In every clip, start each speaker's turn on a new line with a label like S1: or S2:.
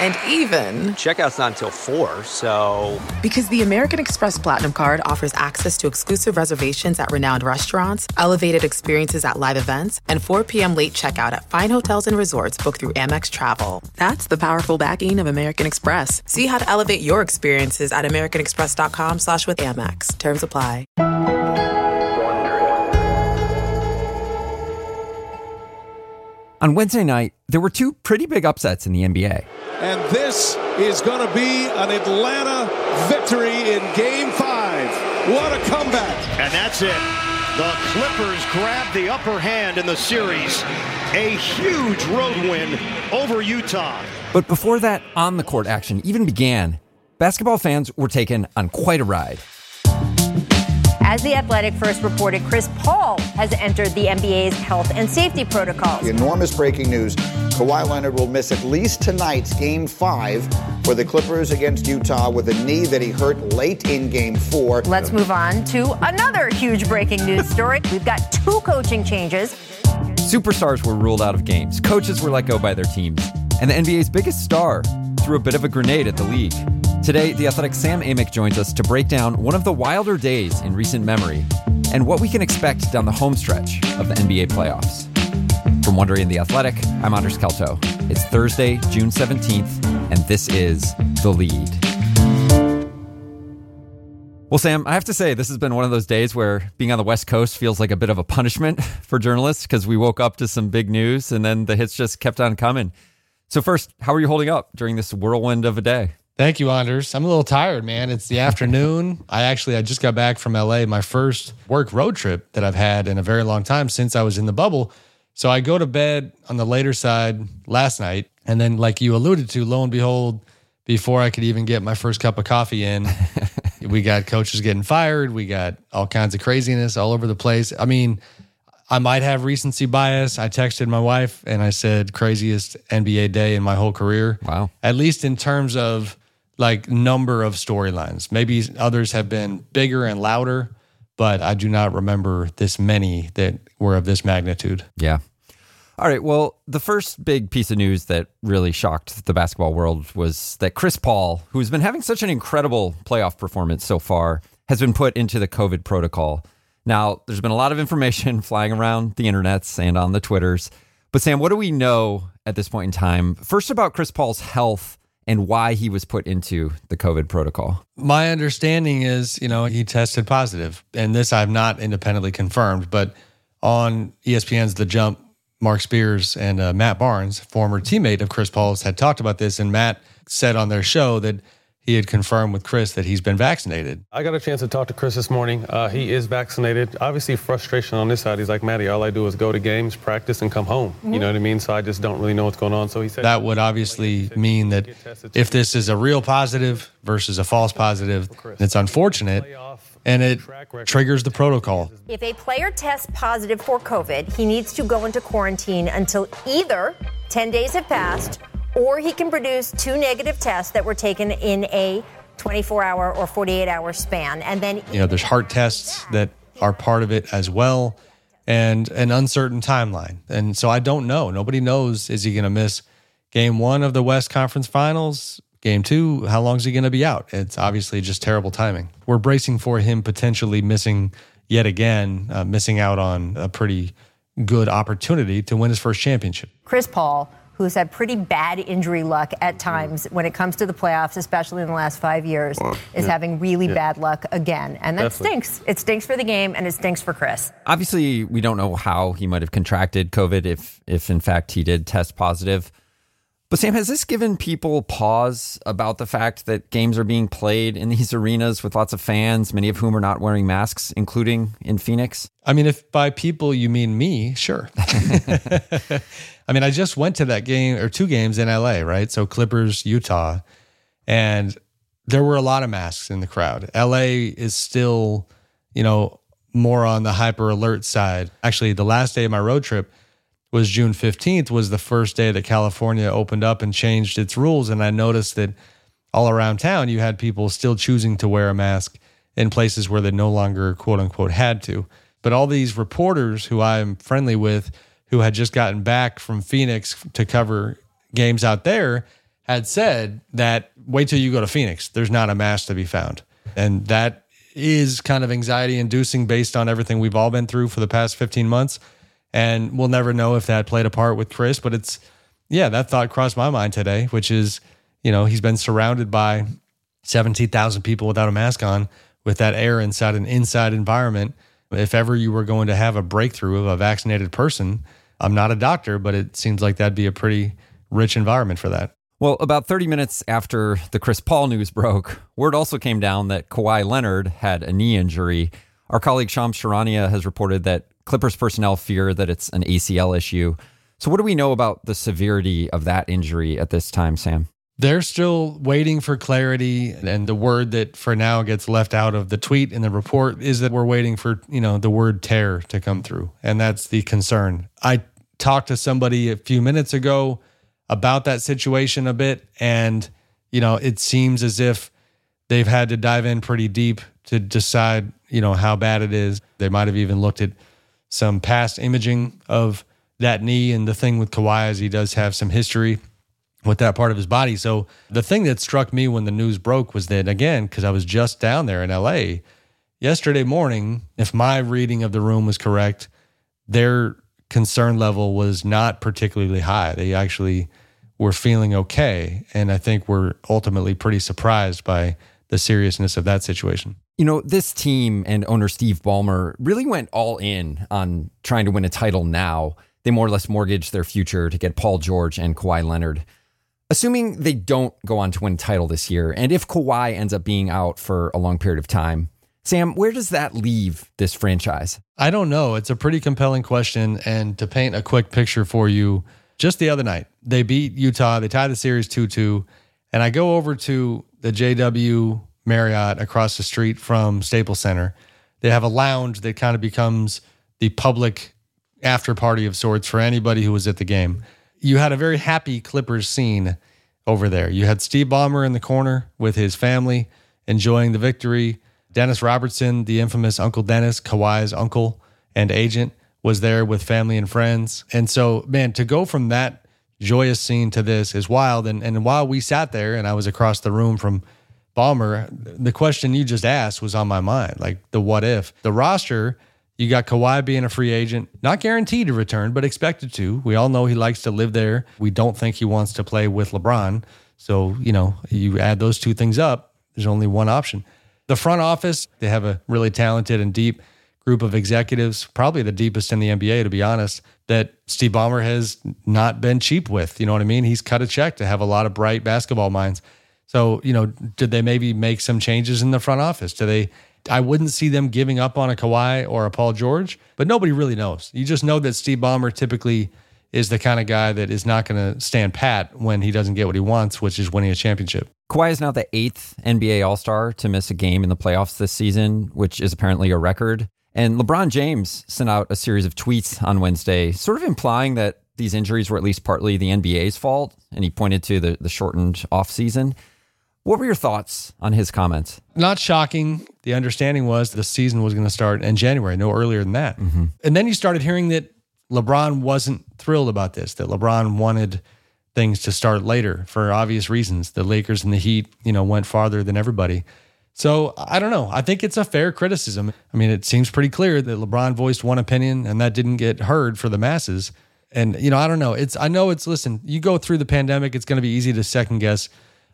S1: And even,
S2: Checkout's not until 4, so.
S1: because the American Express Platinum card offers access to exclusive reservations at renowned restaurants, elevated experiences at live events, and 4 p.m. late checkout at fine hotels and resorts booked through Amex Travel. That's the powerful backing of American Express. See how to elevate your experiences at americanexpress.com slash with Amex. Terms apply.
S3: On Wednesday night, there were two pretty big upsets in the NBA.
S4: And this is going to be an Atlanta victory in game five. What a comeback.
S5: And that's it. The Clippers grab the upper hand in the series. A huge road win over Utah.
S3: But before that on the court action even began, basketball fans were taken on quite a ride.
S6: As The Athletic first reported, Chris Paul has entered the NBA's health and safety protocols.
S7: The enormous breaking news. Kawhi Leonard will miss at least tonight's game five for the Clippers against Utah with a knee that he hurt late in game four.
S6: Let's move on to another huge breaking news story. We've got two coaching changes.
S3: Superstars were ruled out of games, coaches were let go by their teams, and the NBA's biggest star threw a bit of a grenade at the league. Today, the athletic Sam Amick joins us to break down one of the wilder days in recent memory and what we can expect down the home stretch of the NBA playoffs. From Wondering the Athletic, I'm Anders Kelto. It's Thursday, June 17th, and this is The Lead. Well, Sam, I have to say, this has been one of those days where being on the West Coast feels like a bit of a punishment for journalists because we woke up to some big news and then the hits just kept on coming. So, first, how are you holding up during this whirlwind of a day?
S8: Thank you, Anders. I'm a little tired, man. It's the afternoon. I actually I just got back from LA, my first work road trip that I've had in a very long time since I was in the bubble. So I go to bed on the later side last night, and then like you alluded to, lo and behold, before I could even get my first cup of coffee in, we got coaches getting fired, we got all kinds of craziness all over the place. I mean, I might have recency bias. I texted my wife and I said craziest NBA day in my whole career.
S3: Wow.
S8: At least in terms of like number of storylines. Maybe others have been bigger and louder, but I do not remember this many that were of this magnitude.
S3: Yeah. All right. Well, the first big piece of news that really shocked the basketball world was that Chris Paul, who's been having such an incredible playoff performance so far, has been put into the COVID protocol. Now, there's been a lot of information flying around the internets and on the Twitters. But, Sam, what do we know at this point in time? First, about Chris Paul's health and why he was put into the COVID protocol.
S8: My understanding is, you know, he tested positive, and this I've not independently confirmed, but on ESPN's The Jump, Marc Spears and uh, Matt Barnes, former teammate of Chris Paul's, had talked about this, and Matt said on their show that he had confirmed with Chris that he's been vaccinated.
S9: I got a chance to talk to Chris this morning. Uh, he is vaccinated. Obviously, frustration on this side. He's like, Maddie, all I do is go to games, practice, and come home. You know what I mean? So I just don't really know what's going on. So he said
S8: That would obviously mean that if this is a real positive versus a false positive, it's unfortunate and it triggers the protocol.
S6: If a player tests positive for COVID, he needs to go into quarantine until either 10 days have passed or he can produce two negative tests that were taken in a 24 hour or 48 hour span. And then
S8: You know, there's heart tests that are part of it as well and an uncertain timeline. And so I don't know. Nobody knows is he going to miss game 1 of the West Conference Finals? Game 2, how long is he going to be out? It's obviously just terrible timing. We're bracing for him potentially missing yet again, uh, missing out on a pretty good opportunity to win his first championship.
S6: Chris Paul, who's had pretty bad injury luck at times when it comes to the playoffs, especially in the last five years, is having really bad luck again. And that
S9: Definitely.
S6: stinks. It stinks for the game and it stinks for Chris.
S3: Obviously, we don't know how he might have contracted COVID if if in fact he did test positive. But Sam, has this given people pause about the fact that games are being played in these arenas with lots of fans, many of whom are not wearing masks, including in Phoenix?
S8: I mean, if by people you mean me, sure. I mean, I just went to that game or two games in LA, right? So Clippers, Utah, and there were a lot of masks in the crowd. LA is still, you know, more on the hyper alert side. Actually, the last day of my road trip was June 15th was the first day that California opened up and changed its rules and I noticed that all around town you had people still choosing to wear a mask in places where they no longer quote unquote had to. But all these reporters who I'm friendly with who had just gotten back from Phoenix to cover games out there had said that wait till you go to Phoenix. There's not a mask to be found. And that is kind of anxiety inducing based on everything we've all been through for the past 15 months. And we'll never know if that played a part with Chris, but it's, yeah, that thought crossed my mind today, which is, you know, he's been surrounded by 17,000 people without a mask on with that air inside an inside environment. If ever you were going to have a breakthrough of a vaccinated person, I'm not a doctor, but it seems like that'd be a pretty rich environment for that.
S3: Well, about 30 minutes after the Chris Paul news broke, word also came down that Kawhi Leonard had a knee injury. Our colleague Shams Charania has reported that Clippers personnel fear that it's an ACL issue. So, what do we know about the severity of that injury at this time, Sam?
S8: They're still waiting for clarity. And the word that for now gets left out of the tweet and the report is that we're waiting for, you know, the word tear to come through. And that's the concern. I talked to somebody a few minutes ago about that situation a bit. And, you know, it seems as if they've had to dive in pretty deep to decide, you know, how bad it is. They might have even looked at some past imaging of that knee and the thing with Kawhi is he does have some history with that part of his body. So the thing that struck me when the news broke was that again, because I was just down there in LA yesterday morning, if my reading of the room was correct, their concern level was not particularly high. They actually were feeling okay. And I think we're ultimately pretty surprised by the seriousness of that situation.
S3: You know, this team and owner Steve Ballmer really went all in on trying to win a title now. They more or less mortgaged their future to get Paul George and Kawhi Leonard. Assuming they don't go on to win title this year, and if Kawhi ends up being out for a long period of time, Sam, where does that leave this franchise?
S8: I don't know. It's a pretty compelling question. And to paint a quick picture for you, just the other night, they beat Utah. They tied the series 2 2. And I go over to the JW Marriott across the street from Staples Center. They have a lounge that kind of becomes the public after party of sorts for anybody who was at the game. You had a very happy Clippers scene over there. You had Steve Ballmer in the corner with his family enjoying the victory. Dennis Robertson, the infamous Uncle Dennis, Kawhi's uncle and agent, was there with family and friends. And so, man, to go from that joyous scene to this is wild. And, and while we sat there and I was across the room from Ballmer, the question you just asked was on my mind like the what if. The roster, you got Kawhi being a free agent, not guaranteed to return, but expected to. We all know he likes to live there. We don't think he wants to play with LeBron. So, you know, you add those two things up, there's only one option. The front office, they have a really talented and deep group of executives, probably the deepest in the NBA, to be honest, that Steve Ballmer has not been cheap with. You know what I mean? He's cut a check to have a lot of bright basketball minds. So, you know, did they maybe make some changes in the front office? Do they? I wouldn't see them giving up on a Kawhi or a Paul George, but nobody really knows. You just know that Steve Ballmer typically is the kind of guy that is not going to stand pat when he doesn't get what he wants, which is winning a championship.
S3: Kawhi is now the eighth NBA All Star to miss a game in the playoffs this season, which is apparently a record. And LeBron James sent out a series of tweets on Wednesday, sort of implying that these injuries were at least partly the NBA's fault. And he pointed to the, the shortened offseason. What were your thoughts on his comments?
S8: Not shocking. The understanding was the season was going to start in January, no earlier than that. Mm-hmm. And then you started hearing that LeBron wasn't thrilled about this, that LeBron wanted things to start later for obvious reasons. The Lakers and the Heat, you know, went farther than everybody. So I don't know. I think it's a fair criticism. I mean, it seems pretty clear that LeBron voiced one opinion and that didn't get heard for the masses. And you know, I don't know. It's I know it's listen, you go through the pandemic, it's going to be easy to second guess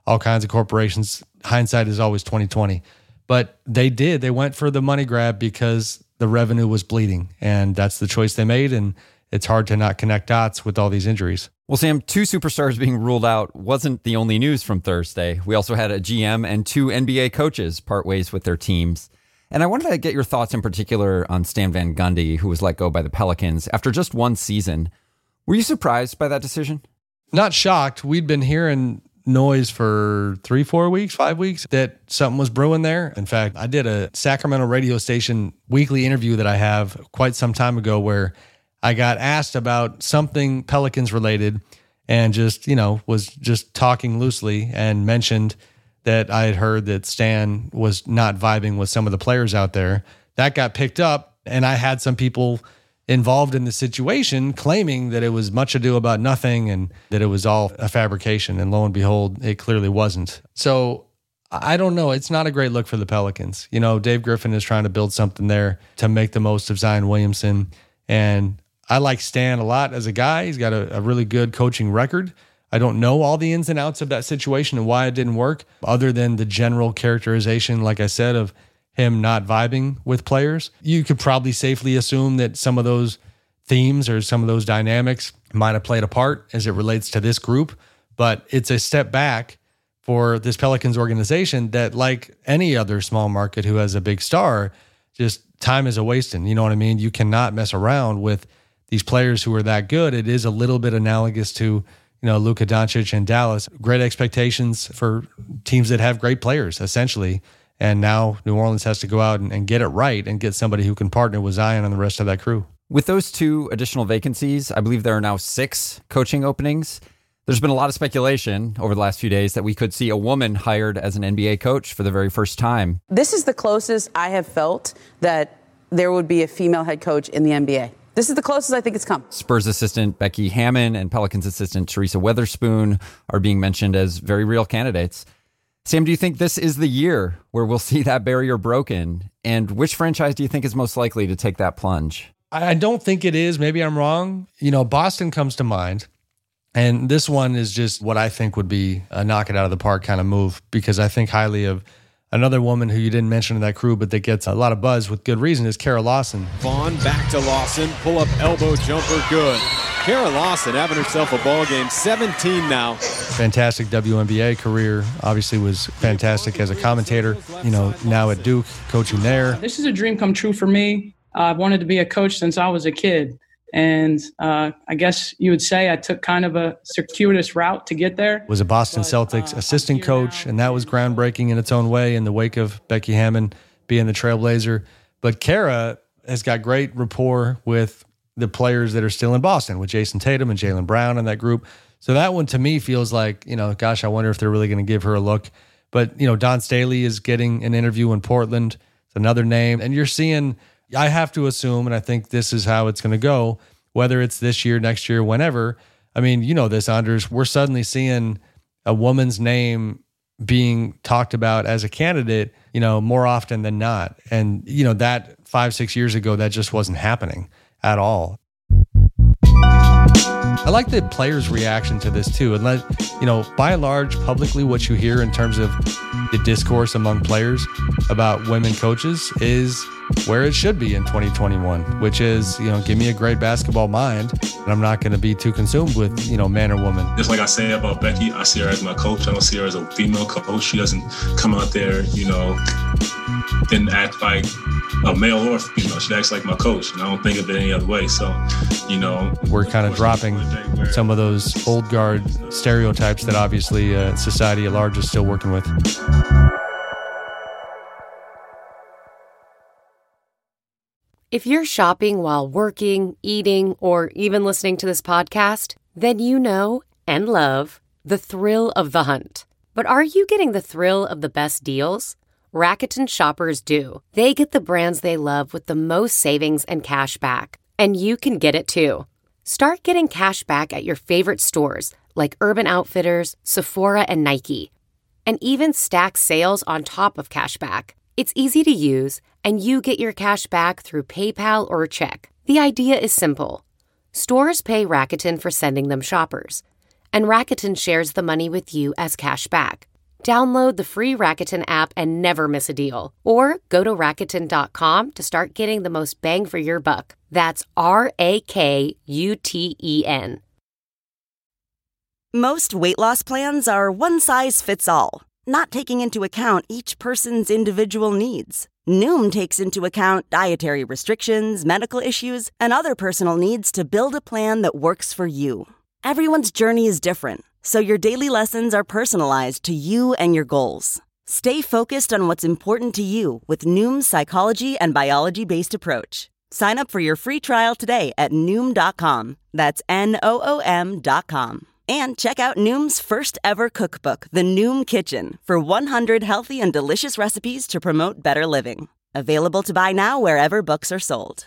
S8: all kinds of corporations. Hindsight is always 2020. But they did. They went for the money grab because the revenue was bleeding and that's the choice they made and it's hard to not connect dots with all these injuries.
S3: Well, Sam, two superstars being ruled out wasn't the only news from Thursday. We also had a GM and two NBA coaches part ways with their teams. And I wanted to get your thoughts in particular on Stan Van Gundy, who was let go by the Pelicans after just one season. Were you surprised by that decision?
S8: Not shocked. We'd been hearing noise for three, four weeks, five weeks that something was brewing there. In fact, I did a Sacramento radio station weekly interview that I have quite some time ago where I got asked about something Pelicans related and just, you know, was just talking loosely and mentioned that I had heard that Stan was not vibing with some of the players out there. That got picked up, and I had some people involved in the situation claiming that it was much ado about nothing and that it was all a fabrication. And lo and behold, it clearly wasn't. So I don't know. It's not a great look for the Pelicans. You know, Dave Griffin is trying to build something there to make the most of Zion Williamson. And I like Stan a lot as a guy. He's got a, a really good coaching record. I don't know all the ins and outs of that situation and why it didn't work, other than the general characterization, like I said, of him not vibing with players. You could probably safely assume that some of those themes or some of those dynamics might have played a part as it relates to this group, but it's a step back for this Pelicans organization that, like any other small market who has a big star, just time is a wasting. You know what I mean? You cannot mess around with these players who are that good. It is a little bit analogous to, you know, Luka Doncic and Dallas. Great expectations for teams that have great players, essentially. And now New Orleans has to go out and, and get it right and get somebody who can partner with Zion and the rest of that crew.
S3: With those two additional vacancies, I believe there are now six coaching openings. There's been a lot of speculation over the last few days that we could see a woman hired as an NBA coach for the very first time.
S10: This is the closest I have felt that there would be a female head coach in the NBA. This is the closest I think it's come.
S3: Spurs assistant Becky Hammon and Pelicans assistant Teresa Weatherspoon are being mentioned as very real candidates. Sam, do you think this is the year where we'll see that barrier broken? And which franchise do you think is most likely to take that plunge?
S8: I don't think it is. Maybe I'm wrong. You know, Boston comes to mind. And this one is just what I think would be a knock it out of the park kind of move because I think highly of another woman who you didn't mention in that crew, but that gets a lot of buzz with good reason is Kara Lawson.
S4: Vaughn back to Lawson, pull up elbow jumper, good. Kara Lawson having herself a ball game, 17 now.
S8: Fantastic WNBA career. Obviously, was fantastic as a commentator. You know, now at Duke, coaching there.
S11: This is a dream come true for me. Uh, I've wanted to be a coach since I was a kid. And uh, I guess you would say I took kind of a circuitous route to get there.
S8: Was a Boston but, Celtics uh, assistant coach, and that was groundbreaking in its own way in the wake of Becky Hammon being the trailblazer. But Kara has got great rapport with the players that are still in Boston, with Jayson Tatum and Jaylen Brown and that group. So that one to me feels like, you know, gosh, I wonder if they're really going to give her a look. But, you know, Dawn Staley is getting an interview in Portland. It's another name. And you're seeing – I have to assume, and I think this is how it's going to go, whether it's this year, next year, whenever. I mean, you know this, Anders. We're suddenly seeing a woman's name being talked about as a candidate, you know, more often than not. And, you know, that five, six years ago, that just wasn't happening at all. I like the players' reaction to this too. And let you know, by and large, publicly, what you hear in terms of the discourse among players about women coaches is where it should be in 2021, which is, you know, give me a great basketball mind, and I'm not going to be too consumed with, you know, man or woman.
S12: Just like I say about Becky, I see her as my coach. I don't see her as a female coach. She doesn't come out there, you know, and act like a male or female. She acts like my coach, and I don't think of it any other way. So, you know,
S8: we're kind of dropping some of those old guard stereotypes that obviously uh, society at large is still working with.
S13: If you're shopping while working, eating, or even listening to this podcast, then you know and love the thrill of the hunt. But are you getting the thrill of the best deals? Rakuten shoppers do. They get the brands they love with the most savings and cash back. And you can get it too. Start getting cash back at your favorite stores like Urban Outfitters, Sephora, and Nike. And even stack sales on top of cash back. It's easy to use, and you get your cash back through PayPal or check. The idea is simple stores pay Rakuten for sending them shoppers, and Rakuten shares the money with you as cash back. Download the free Rakuten app and never miss a deal. Or go to Rakuten.com to start getting the most bang for your buck. That's R A K U T E N.
S14: Most weight loss plans are one size fits all, not taking into account each person's individual needs. Noom takes into account dietary restrictions, medical issues, and other personal needs to build a plan that works for you. Everyone's journey is different so your daily lessons are personalized to you and your goals. Stay focused on what's important to you with Noom's psychology and biology based approach. Sign up for your free trial today at Noom.com. That's N O O M.com. And check out Noom's first ever cookbook, The Noom Kitchen, for 100 healthy and delicious recipes to promote better living. Available to buy now wherever books are sold.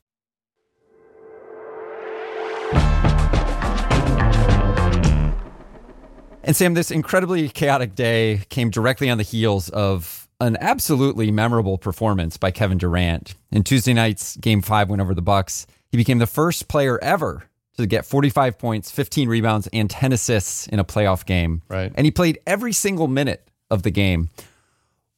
S3: And Sam, this incredibly chaotic day came directly on the heels of an absolutely memorable performance by Kevin Durant. In Tuesday night's game five win over the Bucks, he became the first player ever to get 45 points, 15 rebounds, and 10 assists in a playoff game.
S8: Right.
S3: And he played every single minute of the game.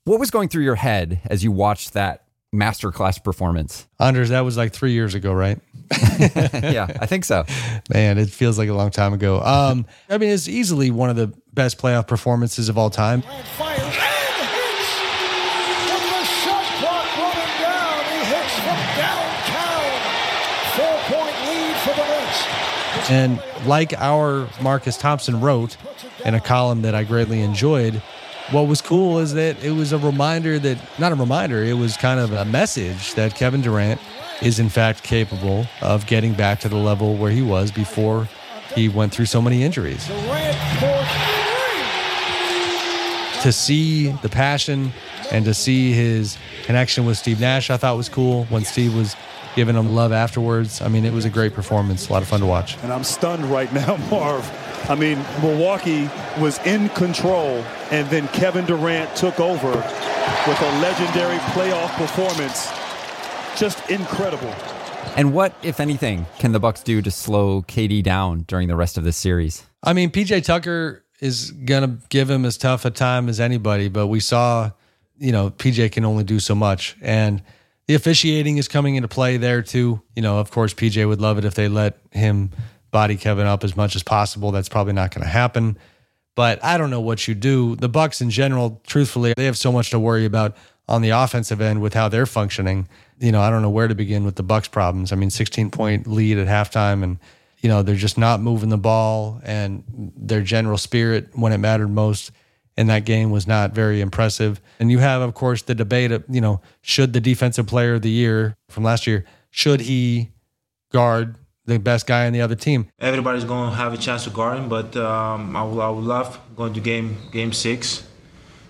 S3: What was going through your head as you watched that masterclass performance?
S8: Anders, that was like three years ago, right?
S3: yeah, I think so.
S8: Man, it feels like a long time ago. Um, I mean, it's easily one of the best playoff performances of all time.
S4: Fires and hits. With the shot clock running down, he hits from downtown. Four-point lead for the Knicks.
S8: And like our Marcus Thompson wrote in a column that I greatly enjoyed, what was cool is that it was a reminder that, not a reminder, it was kind of a message that Kevin Durant is in fact capable of getting back to the level where he was before he went through so many injuries. To see the passion and to see his connection with Steve Nash, I thought was cool when Steve was giving him love afterwards. I mean, it was a great performance, a lot of fun to watch.
S15: And I'm stunned right now, Marv. I mean, Milwaukee was in control, and then Kevin Durant took over with a legendary playoff performance. Just incredible.
S3: And what, if anything, can the Bucks do to slow KD down during the rest of this series?
S8: I mean, PJ Tucker is going to give him as tough a time as anybody, but we saw, you know, PJ can only do so much. And the officiating is coming into play there too. You know, of course, PJ would love it if they let him body Kevin up as much as possible. That's probably not going to happen. But I don't know what you do. The Bucks in general, truthfully, they have so much to worry about on the offensive end with how they're functioning. You know, I don't know where to begin with the Bucks problems. I mean, 16 point lead at halftime and you know, they're just not moving the ball and their general spirit when it mattered most in that game was not very impressive. And you have, of course, the debate of, you know, should the defensive player of the year from last year, should he guard the best guy on the other team?
S16: Everybody's going to have a chance to guard him, but um, I, would, I would love going to game game six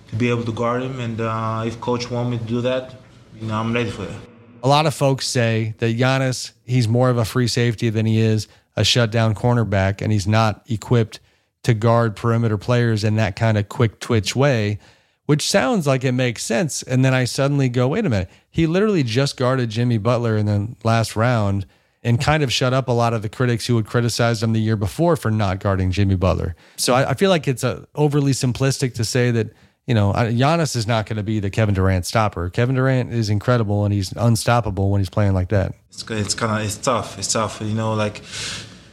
S16: to be able to guard him. And uh, if coach want me to do that, you know, I'm ready for that.
S8: A lot of folks say that Giannis, he's more of a free safety than he is a shutdown cornerback, and he's not equipped to guard perimeter players in that kind of quick twitch way, which sounds like it makes sense. And then I suddenly go, wait a minute. He literally just guarded Jimmy Butler in the last round and kind of shut up a lot of the critics who had criticized him the year before for not guarding Jimmy Butler. So I, I feel like it's a overly simplistic to say that you know, Giannis is not going to be the Kevin Durant stopper. Kevin Durant is incredible and he's unstoppable when he's playing like that.
S16: It's it's kind of it's tough. It's tough. You know, like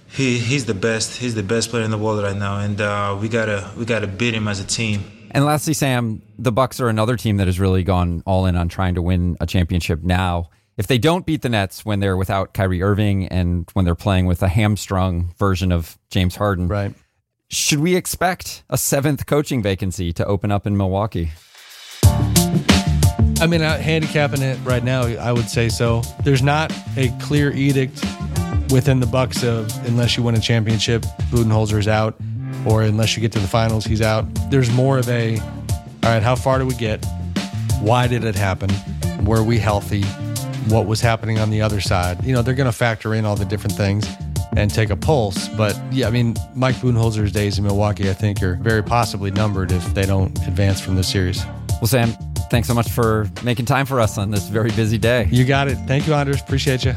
S16: he he's the best. He's the best player in the world right now, and uh, we gotta we gotta beat him as a team.
S3: And lastly, Sam, the Bucks are another team that has really gone all in on trying to win a championship now. If they don't beat the Nets when they're without Kyrie Irving and when they're playing with a hamstrung version of James Harden,
S8: right?
S3: Should we expect a seventh coaching vacancy to open up in Milwaukee?
S8: I mean, uh, handicapping it right now, I would say so. There's not a clear edict within the Bucks of unless you win a championship, Budenholzer's out, or unless you get to the finals, he's out. There's more of a, all right, how far do we get? Why did it happen? Were we healthy? What was happening on the other side? You know, they're going to factor in all the different things and take a pulse. But yeah, I mean, Mike Budenholzer's days in Milwaukee, I think, are very possibly numbered if they don't advance from this series.
S3: Well, Sam, thanks so much for making time for us on this very busy day.
S8: You got it. Thank you, Anders. Appreciate you.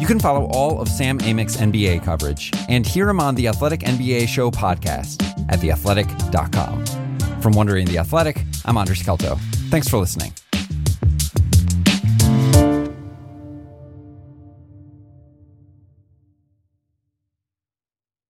S3: You can follow all of Sam Amick's NBA coverage and hear him on the Athletic NBA Show podcast at theathletic.com. From Wondering the Athletic, I'm Anders Kelto. Thanks for listening.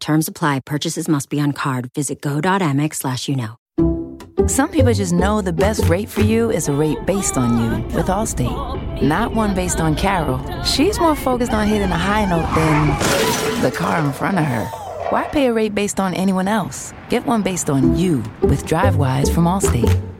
S17: Terms apply. Purchases must be on card. Visit go.amex slash you know.
S18: Some people just know the best rate for you is a rate based on you with Allstate, not one based on Carol. She's more focused on hitting a high note than the car in front of her. Why pay a rate based on anyone else? Get one based on you with DriveWise from Allstate.